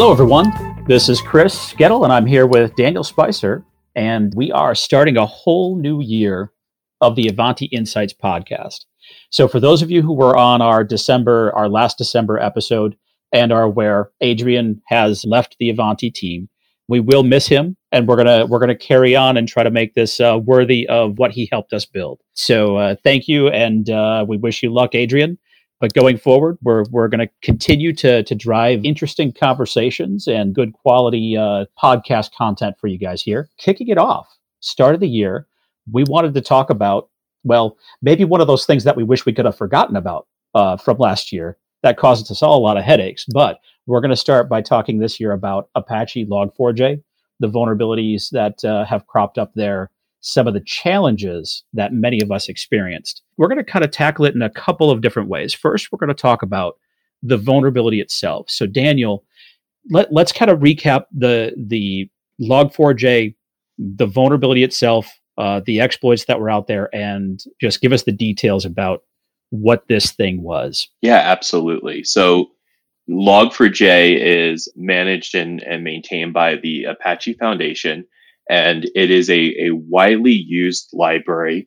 Hello, everyone. This is Chris Goettl, and I'm here with Daniel Spicer, and we are starting a whole new year of the Ivanti Insights podcast. So, for those of you who were on our December, our last December episode, and are aware, Adrian has left the Ivanti team. We will miss him, and we're gonna we're gonna carry on and try to make this uh, worthy of what he helped us build. So, uh, thank you, and uh, we wish you luck, Adrian. But going forward, we're we're going to continue to to drive interesting conversations and good quality uh, podcast content for you guys here. Kicking it off, start of the year, we wanted to talk about well, maybe one of those things that we wish we could have forgotten about uh, from last year that causes us all a lot of headaches. But we're going to start by talking this year about Apache Log4j, the vulnerabilities that uh, have cropped up there some of the challenges that many of us experienced. We're going to kind of tackle it in a couple of different ways. First, we're going to talk about the vulnerability itself. So, Daniel, let, let's kind of recap the the Log4j, the vulnerability itself, uh, the exploits that were out there, and just give us the details about what this thing was. Yeah, absolutely. So, Log4j is managed and, and maintained by the Apache Foundation and it is a, a widely used library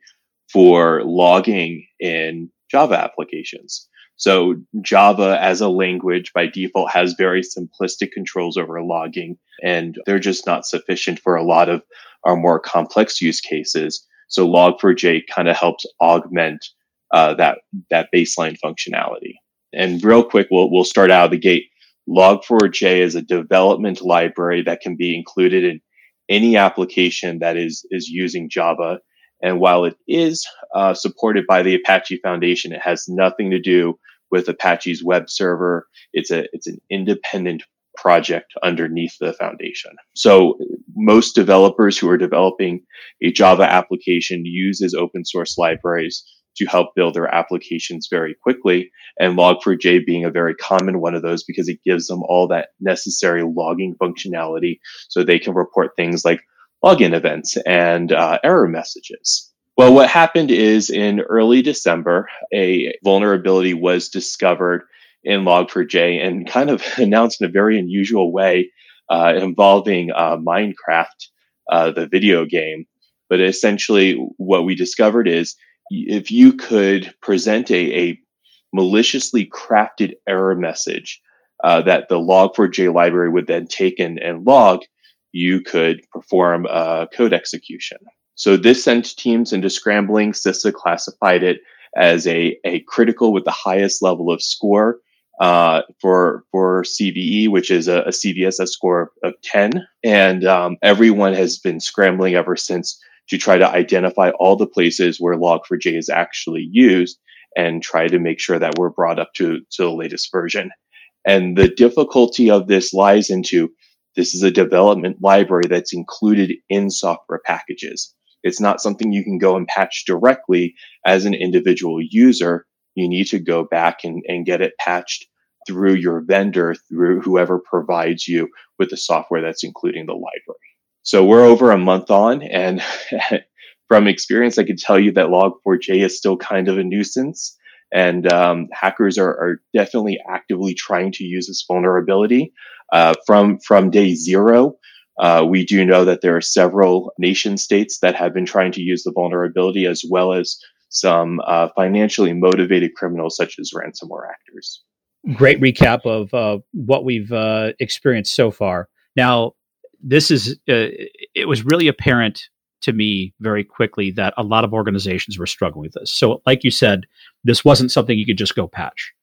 for logging in Java applications. So Java as a language by default has very simplistic controls over logging, and they're just not sufficient for a lot of our more complex use cases. So Log4j kind of helps augment uh, that that baseline functionality. And real quick, we'll we'll start out of the gate. Log4j is a development library that can be included in any application that is is using Java. And while it is uh, supported by the Apache Foundation, it has nothing to do with Apache's web server. It's a it's an independent project underneath the foundation. So most developers who are developing a Java application uses open source libraries to help build their applications very quickly. And Log4j being a very common one of those because it gives them all that necessary logging functionality so they can report things like login events and uh, error messages. Well, what happened is in early December, a vulnerability was discovered in Log4j and kind of announced in a very unusual way uh, involving uh, Minecraft, uh, the video game. But essentially, what we discovered is if you could present a, a maliciously crafted error message uh, that the log4j library would then take and, and log, you could perform a code execution. So this sent teams into scrambling. CISA classified it as a, a critical with the highest level of score uh, for for CVE, which is a, a CVSS score of 10. And um, everyone has been scrambling ever since to try to identify all the places where log4j is actually used and try to make sure that we're brought up to, to the latest version. And the difficulty of this lies into this is a development library that's included in software packages. It's not something you can go and patch directly as an individual user. You need to go back and, and get it patched through your vendor, through whoever provides you with the software that's including the library. So we're over a month on, and from experience, I can tell you that Log4j is still kind of a nuisance, and um, hackers are, are, definitely actively trying to use this vulnerability. Uh, from from day zero, uh, we do know that there are several nation states that have been trying to use the vulnerability, as well as some uh, financially motivated criminals such as ransomware actors. Great recap of uh, what we've uh, experienced so far. Now, this is uh, it was really apparent to me very quickly that a lot of organizations were struggling with this. So, like you said, this wasn't something you could just go patch.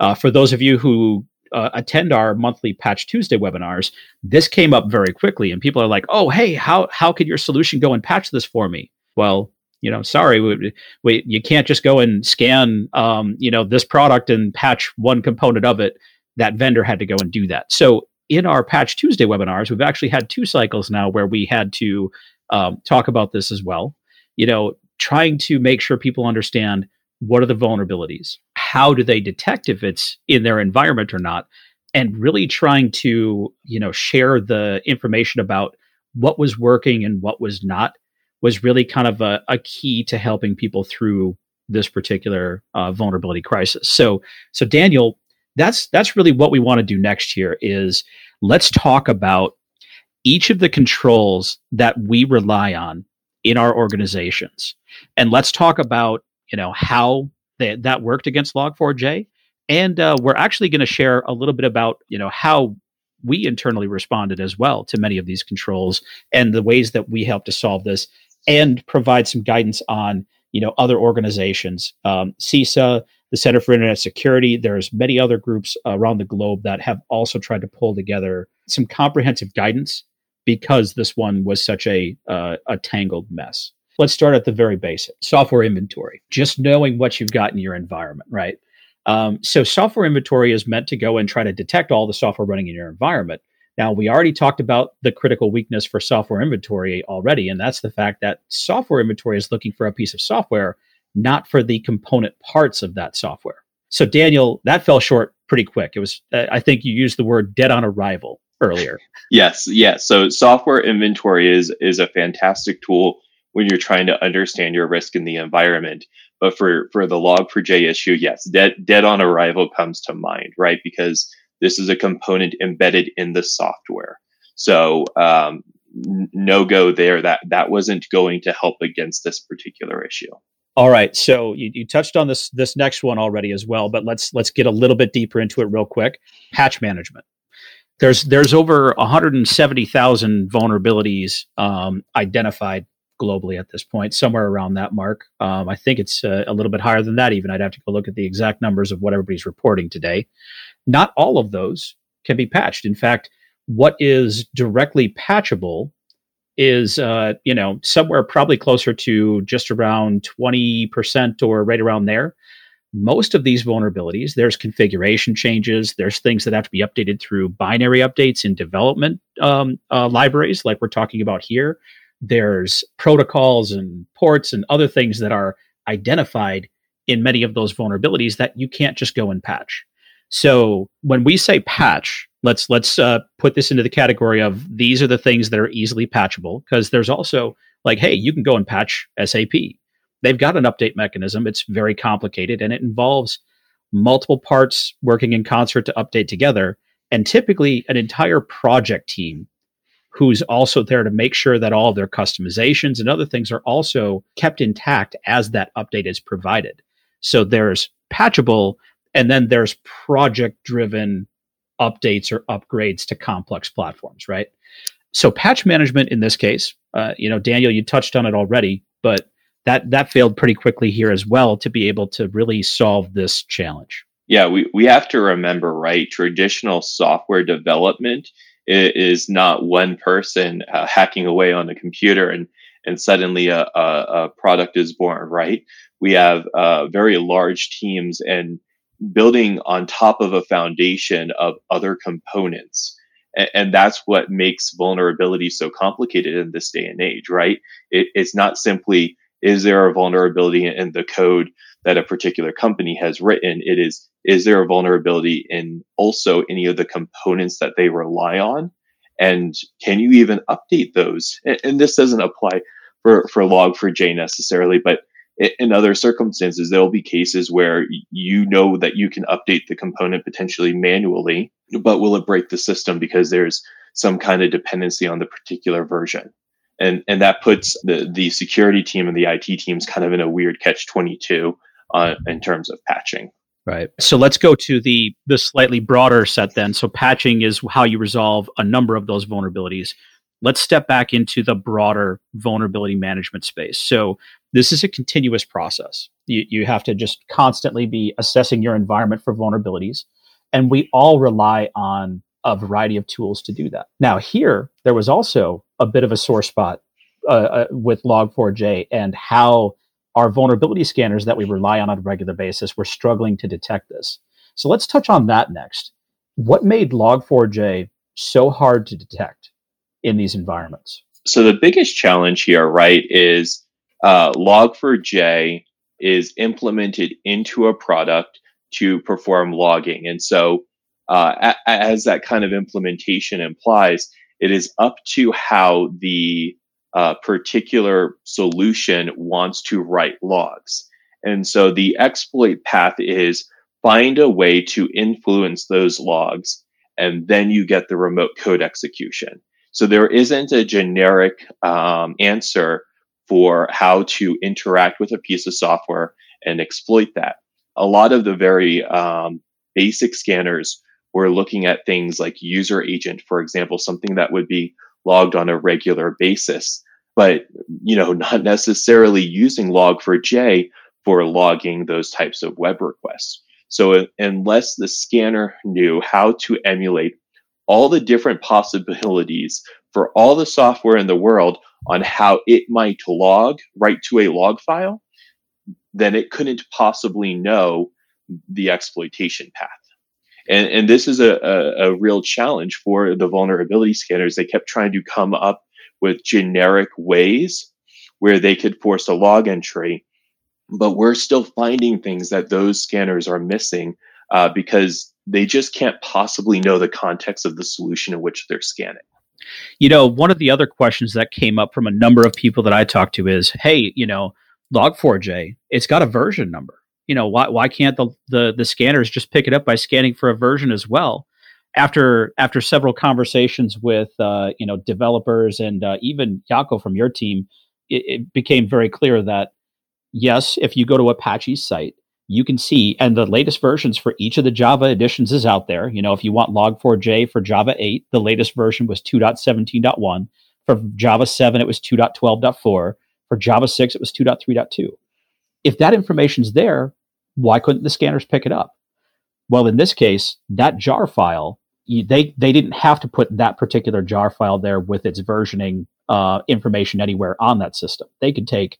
Uh, for those of you who uh, attend our monthly Patch Tuesday webinars, this came up very quickly, and people are like, "Oh, hey, how how could your solution go and patch this for me?" Well, you know, sorry, we, we, you can't just go and scan, um, you know, this product and patch one component of it. That vendor had to go and do that. So in our Patch Tuesday webinars, we've actually had two cycles now where we had to um, talk about this as well. You know, trying to make sure people understand what are the vulnerabilities, how do they detect if it's in their environment or not, and really trying to you know share the information about what was working and what was not was really kind of a, a key to helping people through this particular uh, vulnerability crisis. So, so Daniel, that's that's really what we want to do next year is let's talk about each of the controls that we rely on in our organizations. And let's talk about, you know, how they, that worked against Log4j. And uh, we're actually going to share a little bit about, you know, how we internally responded as well to many of these controls and the ways that we help to solve this and provide some guidance on, you know, other organizations, um, CISA, the Center for Internet Security. There's many other groups around the globe that have also tried to pull together some comprehensive guidance because this one was such a uh, a tangled mess. Let's start at the very basic software inventory. Just knowing what you've got in your environment, right? Um, so software inventory is meant to go and try to detect all the software running in your environment. Now, we already talked about the critical weakness for software inventory already, and that's the fact that software inventory is looking for a piece of software, not for the component parts of that software. So, Daniel, that fell short pretty quick. It was, uh, I think you used the word dead on arrival earlier. Yes, yes. So software inventory is is a fantastic tool when you're trying to understand your risk in the environment. But for for the log4j issue, yes, dead dead on arrival comes to mind, right? Because this is a component embedded in the software. So um, no go there. That that wasn't going to help against this particular issue. All right, so you, you touched on this this next one already as well, but let's let's get a little bit deeper into it real quick. Patch management there's there's over 170,000 vulnerabilities um, identified globally at this point, somewhere around that mark. Um, I think it's uh, a little bit higher than that. Even I'd have to go look at the exact numbers of what everybody's reporting today. Not all of those can be patched. In fact, what is directly patchable is uh, you know somewhere probably closer to just around 20% or right around there most of these vulnerabilities, there's configuration changes, there's things that have to be updated through binary updates in development um, uh, libraries, like we're talking about here. There's protocols and ports and other things that are identified in many of those vulnerabilities that you can't just go and patch. So when we say patch, let's let's uh, put this into the category of these are the things that are easily patchable because there's also like, hey, you can go and patch SAP they've got an update mechanism. It's very complicated and it involves multiple parts working in concert to update together, and typically an entire project team who's also there to make sure that all their customizations and other things are also kept intact as that update is provided. So there's patchable, and then there's project driven updates or upgrades to complex platforms, right? So patch management in this case, uh, you know, Daniel, you touched on it already, but that that failed pretty quickly here as well to be able to really solve this challenge. Yeah, we, we have to remember, right? Traditional software development is, not one person uh, hacking away on a computer and and suddenly a, a, a product is born, right? We have uh, very large teams and building on top of a foundation of other components. And, and that's what makes vulnerability so complicated in this day and age, right? It, it's not simply is there a vulnerability in the code that a particular company has written? It is, is there a vulnerability in also any of the components that they rely on? And can you even update those? And, and this doesn't apply for, for log4j necessarily, but in other circumstances, there will be cases where you know that you can update the component potentially manually, but will it break the system because there's some kind of dependency on the particular version? and and that puts the the security team and the IT teams kind of in a weird catch twenty two uh, in terms of patching. Right. So let's go to the the slightly broader set then. So patching is how you resolve a number of those vulnerabilities. Let's step back into the broader vulnerability management space. So this is a continuous process. You you have to just constantly be assessing your environment for vulnerabilities, and we all rely on a variety of tools to do that. Now, here, there was also a bit of a sore spot uh, uh, with Log4j and how our vulnerability scanners that we rely on on a regular basis were struggling to detect this. So let's touch on that next. What made Log4j so hard to detect in these environments? So the biggest challenge here, right, is uh, Log4j is implemented into a product to perform logging. And so uh, as that kind of implementation implies, it is up to how the uh, particular solution wants to write logs. And so the exploit path is find a way to influence those logs and then you get the remote code execution. So there isn't a generic um, answer for how to interact with a piece of software and exploit that. A lot of the very um, basic scanners were looking at things like user agent, for example, something that would be logged on a regular basis, but you know, not necessarily using log4j for logging those types of web requests. So unless the scanner knew how to emulate all the different possibilities for all the software in the world on how it might log right to a log file, then it couldn't possibly know the exploitation path. And, and this is a, a, a real challenge for the vulnerability scanners. They kept trying to come up with generic ways where they could force a log entry, but we're still finding things that those scanners are missing uh, because they just can't possibly know the context of the solution in which they're scanning. You know, one of the other questions that came up from a number of people that I talked to is, hey, you know, Log4j, it's got a version number. You know, why why can't the, the the scanners just pick it up by scanning for a version as well? After after several conversations with uh, you know developers and uh, even Yako from your team, it, it became very clear that yes, if you go to Apache's site, you can see, and the latest versions for each of the Java editions is out there. You know, if you want Log4j for Java 8, the latest version was 2.17.1. For Java 7, it was 2.12.4. For Java 6, it was 2.3.2. If that information's there, why couldn't the scanners pick it up? Well, in this case, that jar file, they, they didn't have to put that particular jar file there with its versioning uh, information anywhere on that system. They could take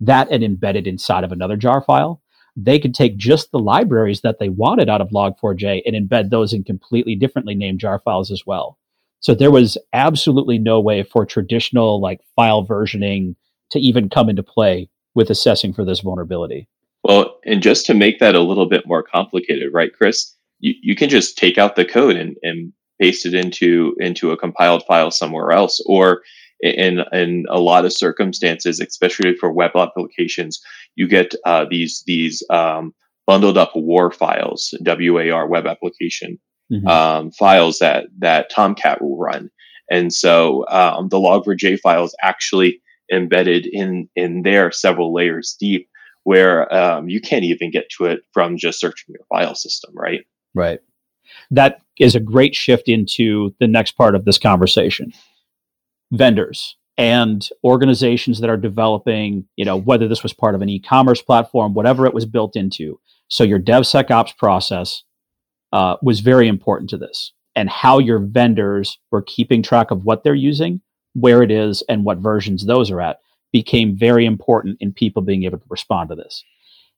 that and embed it inside of another jar file they could take just the libraries that they wanted out of log4j and embed those in completely differently named jar files as well. So there was absolutely no way for traditional like file versioning to even come into play with assessing for this vulnerability. Well, and just to make that a little bit more complicated, right, Chris? You, you can just take out the code and, and paste it into into a compiled file somewhere else, or in in a lot of circumstances, especially for web applications, you get uh, these these um, bundled up WAR files, WAR web application mm-hmm. um, files that that Tomcat will run, and so um, the log4j file is actually embedded in in there several layers deep, where um, you can't even get to it from just searching your file system, right? Right. That is a great shift into the next part of this conversation. Vendors and organizations that are developing, you know, whether this was part of an e-commerce platform, whatever it was built into. So your DevSecOps process uh, was very important to this, and how your vendors were keeping track of what they're using, where it is, and what versions those are at became very important in people being able to respond to this.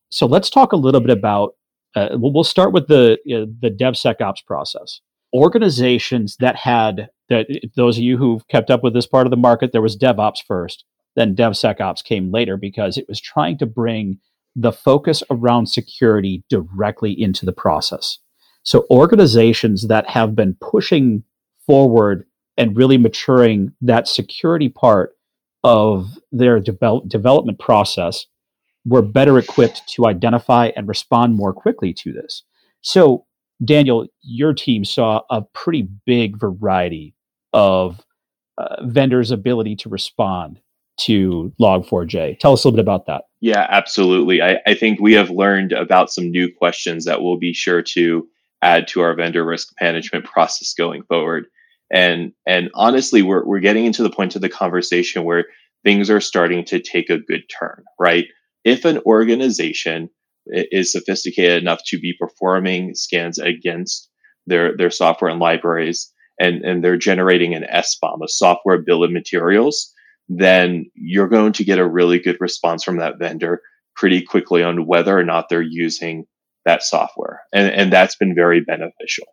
So let's talk a little bit about. Uh, we'll start with the uh, the DevSecOps process. Organizations that had that those of you who've kept up with this part of the market, there was DevOps first, then DevSecOps came later because it was trying to bring the focus around security directly into the process. So organizations that have been pushing forward and really maturing that security part of their develop, development process were better equipped to identify and respond more quickly to this. So, Daniel, your team saw a pretty big variety of uh, vendors' ability to respond to Log4j. Tell us a little bit about that. Yeah, absolutely. I, I think we have learned about some new questions that we'll be sure to add to our vendor risk management process going forward. And and honestly, we're we're getting into the point of the conversation where things are starting to take a good turn, right? If an organization is sophisticated enough to be performing scans against their their software and libraries and, and they're generating an SBOM, a software bill of materials, then you're going to get a really good response from that vendor pretty quickly on whether or not they're using that software. And, and that's been very beneficial.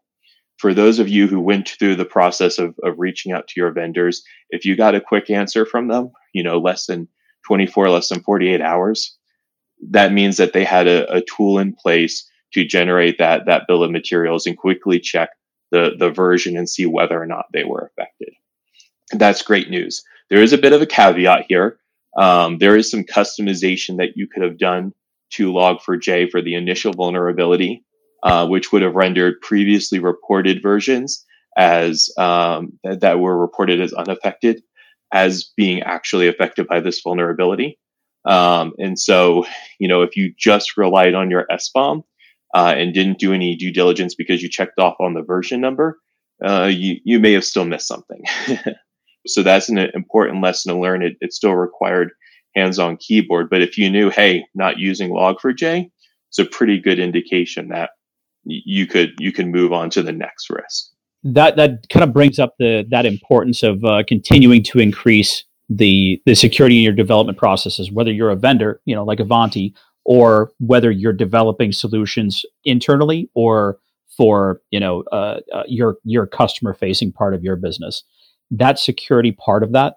For those of you who went through the process of, of reaching out to your vendors, if you got a quick answer from them, you know, less than 24, less than 48 hours, that means that they had a, a tool in place to generate that, that bill of materials and quickly check the, the version and see whether or not they were affected. That's great news. There is a bit of a caveat here. Um, there is some customization that you could have done to Log4j for the initial vulnerability uh, which would have rendered previously reported versions as um, that, that were reported as unaffected as being actually affected by this vulnerability. Um, and so, you know, if you just relied on your SBOM uh, and didn't do any due diligence because you checked off on the version number, uh, you, you may have still missed something. so that's an important lesson to learn. It, it still required hands-on keyboard, but if you knew, hey, not using Log4j, it's a pretty good indication that you could you can move on to the next risk. That that kind of brings up the that importance of uh, continuing to increase the the security in your development processes, whether you're a vendor, you know, like Ivanti, or whether you're developing solutions internally or for you know uh, uh, your your customer facing part of your business. That security part of that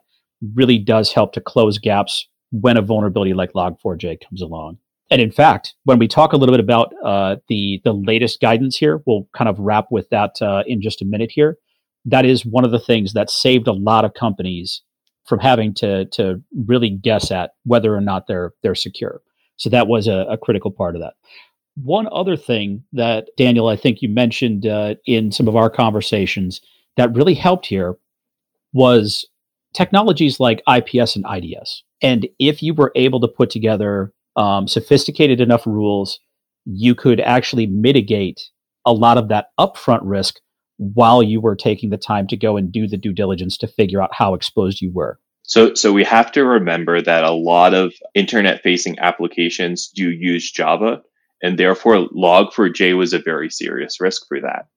really does help to close gaps when a vulnerability like Log4j comes along. And in fact, when we talk a little bit about uh, the the latest guidance here, we'll kind of wrap with that uh, in just a minute here. That is one of the things that saved a lot of companies from having to to really guess at whether or not they're they're secure. So that was a, a critical part of that. One other thing that Daniel, I think you mentioned uh, in some of our conversations that really helped here was technologies like IPS and IDS. And if you were able to put together um, sophisticated enough rules, you could actually mitigate a lot of that upfront risk while you were taking the time to go and do the due diligence to figure out how exposed you were. So, so we have to remember that a lot of internet facing applications do use Java, and therefore Log4j was a very serious risk for that.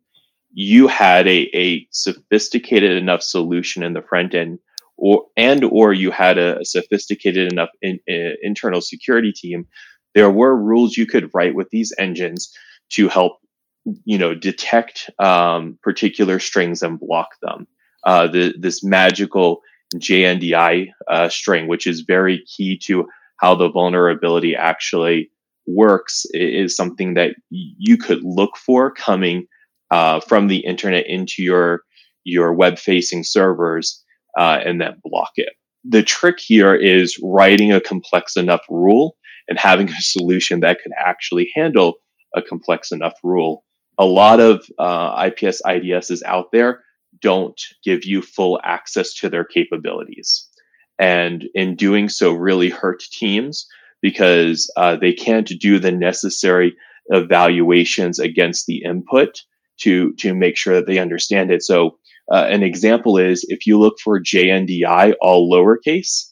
You had a, a sophisticated enough solution in the front end or and or you had a, a sophisticated enough in, in, internal security team there were rules you could write with these engines to help you know detect um, particular strings and block them uh, the, this magical jndi uh, string which is very key to how the vulnerability actually works is something that you could look for coming uh, from the internet into your your web facing servers uh, and then block it. The trick here is writing a complex enough rule and having a solution that can actually handle a complex enough rule. A lot of uh, IPS IDSs out there don't give you full access to their capabilities. And in doing so, really hurt teams because uh, they can't do the necessary evaluations against the input to to make sure that they understand it. So uh, an example is if you look for JNDI all lowercase,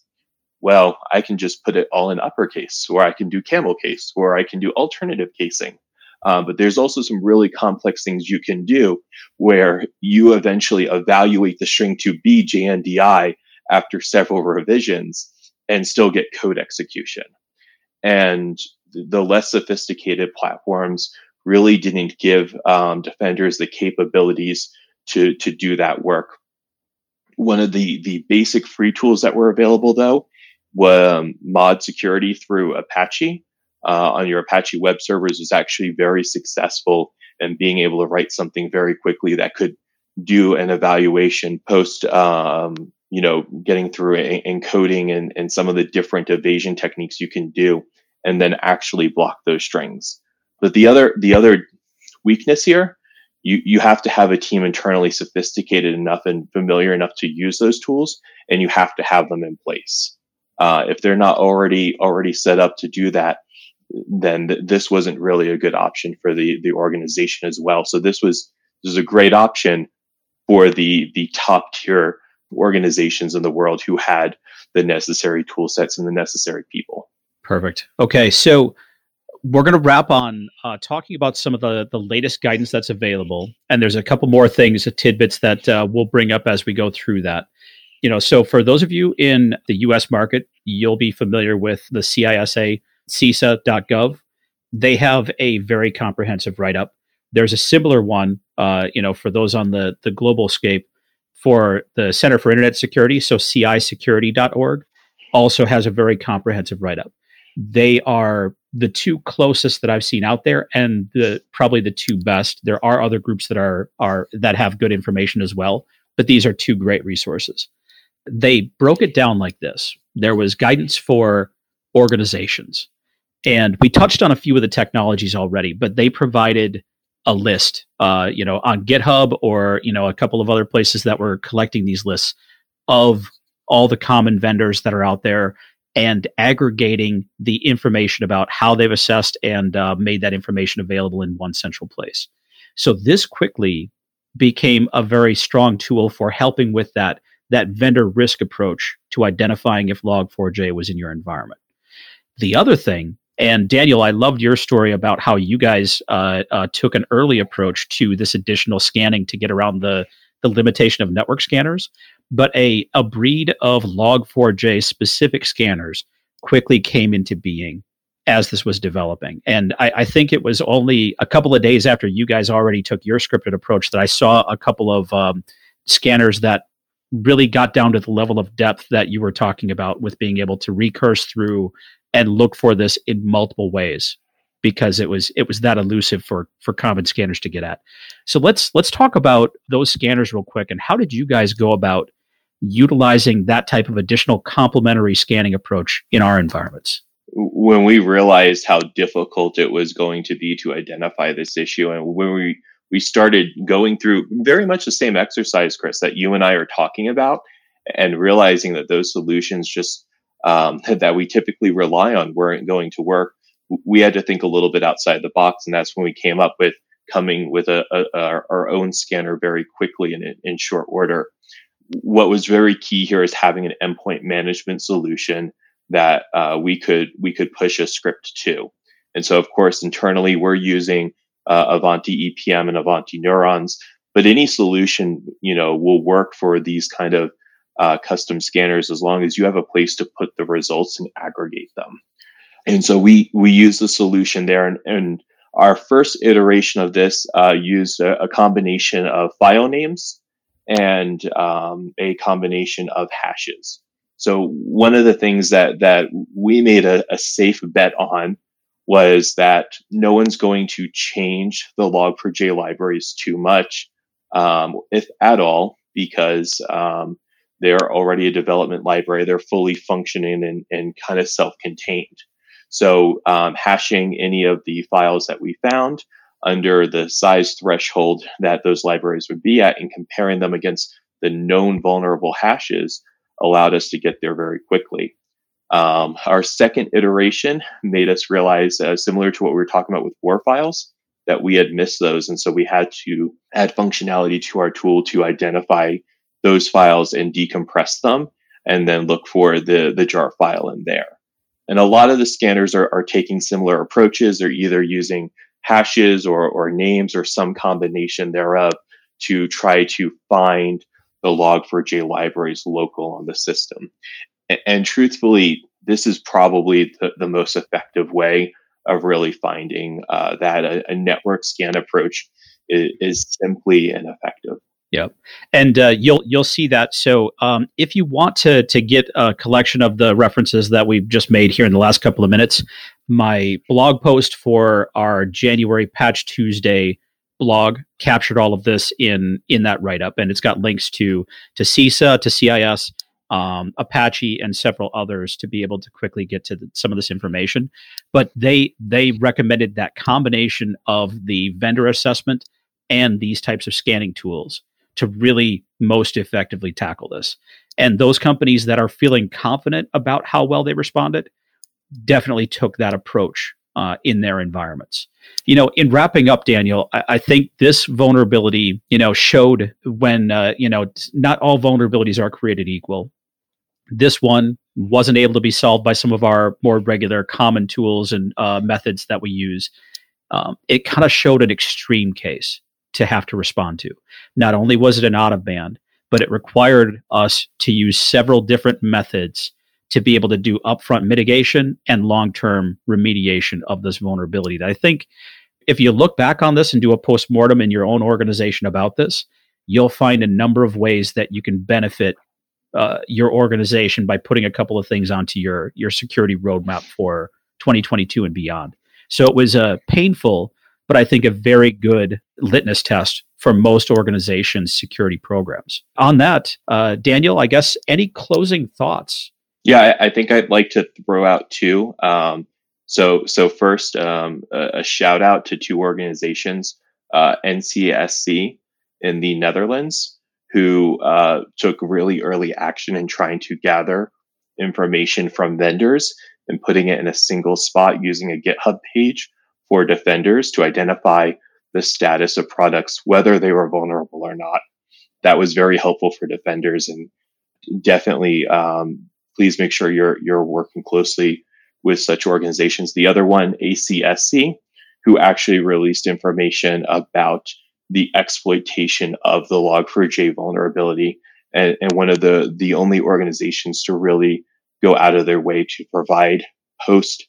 well, I can just put it all in uppercase, or I can do camel case, or I can do alternative casing. Um, but there's also some really complex things you can do where you eventually evaluate the string to be JNDI after several revisions and still get code execution. And the less sophisticated platforms really didn't give um, defenders the capabilities to to do that work. One of the the basic free tools that were available though was um, mod security through Apache uh, on your Apache web servers was actually very successful in being able to write something very quickly that could do an evaluation post um, you know getting through encoding and, and some of the different evasion techniques you can do and then actually block those strings but the other the other weakness here you you have to have a team internally sophisticated enough and familiar enough to use those tools, and you have to have them in place. Uh, if they're not already already set up to do that, then th- this wasn't really a good option for the the organization as well. So this was this is a great option for the the top tier organizations in the world who had the necessary tool sets and the necessary people. Perfect. Okay, so we're going to wrap on uh, talking about some of the, the latest guidance that's available. And there's a couple more things, tidbits that uh, we'll bring up as we go through that. You know, so for those of you in the US market, you'll be familiar with the CISA, CISA.gov. They have a very comprehensive write up. There's a similar one, uh, you know, for those on the, the global scape for the Center for Internet Security. So CISecurity.org also has a very comprehensive write up. They are the two closest that I've seen out there, and the probably the two best. There are other groups that are are that have good information as well, but these are two great resources. They broke it down like this: there was guidance for organizations, and we touched on a few of the technologies already, but they provided a list, uh, you know, on GitHub or you know a couple of other places that were collecting these lists of all the common vendors that are out there and aggregating the information about how they've assessed and uh, made that information available in one central place. So this quickly became a very strong tool for helping with that that vendor risk approach to identifying if log4j was in your environment. The other thing, and Daniel, I loved your story about how you guys uh, uh, took an early approach to this additional scanning to get around the the limitation of network scanners, but a a breed of log4j specific scanners quickly came into being as this was developing. And I, I, think it was only a couple of days after you guys already took your scripted approach that I saw a couple of um, scanners that really got down to the level of depth that you were talking about with being able to recurse through and look for this in multiple ways because it was it was that elusive for for common scanners to get at. So let's let's talk about those scanners real quick and how did you guys go about utilizing that type of additional complementary scanning approach in our environments? When we realized how difficult it was going to be to identify this issue and when we we started going through very much the same exercise, Chris, that you and I are talking about, and realizing that those solutions just um, that we typically rely on weren't going to work. We had to think a little bit outside the box, and that's when we came up with coming with a, a, a our own scanner very quickly and in, in short order. What was very key here is having an endpoint management solution that uh, we could we could push a script to. And so, of course, internally we're using uh, Ivanti EPM and Ivanti Neurons. But any solution, you know, will work for these kind of uh, custom scanners as long as you have a place to put the results and aggregate them. And so we we use the solution there, and, and our first iteration of this uh, used a, a, combination of file names and um, a combination of hashes. So one of the things that that we made a, a safe bet on was that no one's going to change the log4j libraries too much, um, if at all, because um, they're already a development library. They're fully functioning and, and kind of self-contained. So um, hashing any of the files that we found under the size threshold that those libraries would be at and comparing them against the known vulnerable hashes allowed us to get there very quickly. Um, our second iteration made us realize, uh, similar to what we were talking about with WAR files, that we had missed those. And so we had to add functionality to our tool to identify those files and decompress them and then look for the, the jar file in there. And a lot of the scanners are, are taking similar approaches. They're either using hashes or, or names or some combination thereof to try to find the log4j libraries local on the system and, truthfully, this is probably the, the, most effective way of really finding uh, that a, a, network scan approach is, is simply ineffective. Yep, and uh, you'll you'll see that. So, um, if you want to to get a collection of the references that we've just made here in the last couple of minutes, my blog post for our January Patch Tuesday blog captured all of this in in that write up, and it's got links to to CISA, to CIS, um, Apache and several others to be able to quickly get to the, some of this information. But they they recommended that combination of the vendor assessment and these types of scanning tools to really most effectively tackle this. And those companies that are feeling confident about how well they responded definitely took that approach uh, in their environments. You know, in wrapping up, Daniel, I, I think this vulnerability, you know, showed when, uh, you know, not all vulnerabilities are created equal. This one wasn't able to be solved by some of our more regular common tools and uh, methods that we use. Um, it kind of showed an extreme case to have to respond to. Not only was it an out of band, but it required us to use several different methods to be able to do upfront mitigation and long term remediation of this vulnerability. That I think if you look back on this and do a post mortem in your own organization about this, you'll find a number of ways that you can benefit uh, your organization by putting a couple of things onto your your security roadmap for 2022 and beyond. So it was a painful, but I think a very good litmus test for most organizations' security programs. On that, uh, Daniel, I guess any closing thoughts? Yeah, I, I think I'd like to throw out two. Um, so, so first, um, a, a, shout out to two organizations uh, NCSC in the Netherlands, who uh, took really early action in trying to gather information from vendors and putting it in a single spot using a GitHub page for defenders to identify the status of products, whether they were vulnerable or not. That was very helpful for defenders and definitely um, please make sure you're you're working closely with such organizations. The other one, ACSC, who actually released information about the exploitation of the Log4j vulnerability, and, and one of the the only organizations to really go out of their way to provide post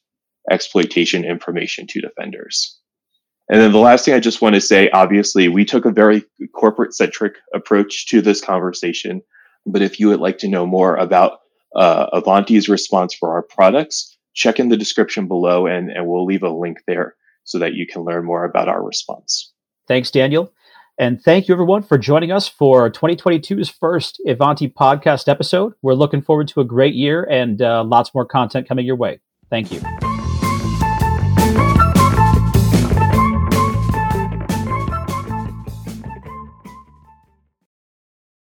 exploitation information to defenders. And then the last thing I just want to say, obviously, we took a very corporate centric approach to this conversation. But if you would like to know more about uh, Ivanti's response for our products, check in the description below and, and we'll leave a link there so that you can learn more about our response. Thanks, Daniel. And thank you, everyone, for joining us for 2022's first Ivanti podcast episode. We're looking forward to a great year and uh, lots more content coming your way. Thank you.